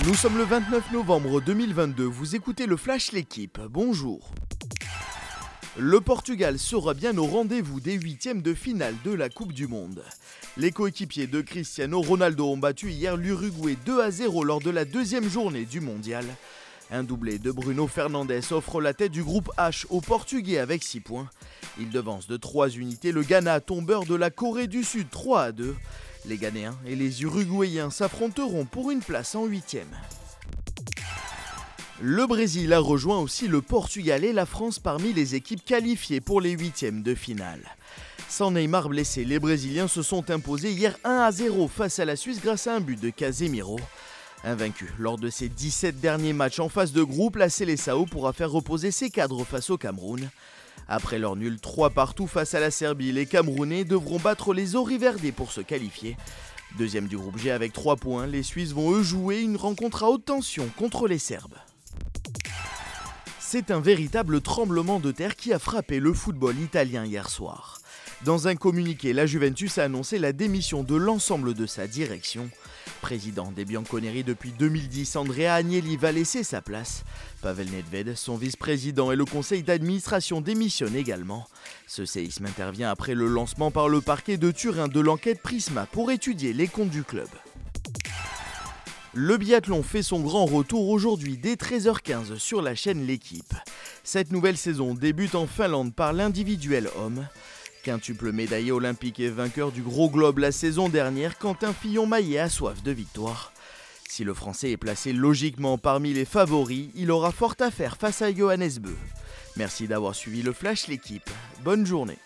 Nous sommes le 29 novembre 2022, vous écoutez le Flash L'équipe, bonjour. Le Portugal sera bien au rendez-vous des huitièmes de finale de la Coupe du Monde. Les coéquipiers de Cristiano Ronaldo ont battu hier l'Uruguay 2 à 0 lors de la deuxième journée du mondial. Un doublé de Bruno Fernandes offre la tête du groupe H aux Portugais avec 6 points. Il devance de 3 unités le Ghana tombeur de la Corée du Sud 3 à 2. Les Ghanéens et les Uruguayens s'affronteront pour une place en huitième. Le Brésil a rejoint aussi le Portugal et la France parmi les équipes qualifiées pour les huitièmes de finale. Sans Neymar blessé, les Brésiliens se sont imposés hier 1 à 0 face à la Suisse grâce à un but de Casemiro. Invaincu lors de ses 17 derniers matchs en phase de groupe, la Seleção pourra faire reposer ses cadres face au Cameroun. Après leur nul 3 partout face à la Serbie, les Camerounais devront battre les Oriverdés pour se qualifier. Deuxième du groupe G avec 3 points, les Suisses vont eux jouer une rencontre à haute tension contre les Serbes. C'est un véritable tremblement de terre qui a frappé le football italien hier soir. Dans un communiqué, la Juventus a annoncé la démission de l'ensemble de sa direction. Président des Bianconeri depuis 2010, Andrea Agnelli va laisser sa place. Pavel Nedved, son vice-président et le conseil d'administration démissionnent également. Ce séisme intervient après le lancement par le parquet de Turin de l'enquête Prisma pour étudier les comptes du club. Le biathlon fait son grand retour aujourd'hui dès 13h15 sur la chaîne L'équipe. Cette nouvelle saison débute en Finlande par l'individuel homme. Quintuple médaillé olympique et vainqueur du Gros Globe la saison dernière, Quentin Fillon-Maillet a soif de victoire. Si le Français est placé logiquement parmi les favoris, il aura fort à faire face à Johannes Beu. Merci d'avoir suivi le Flash l'équipe. Bonne journée.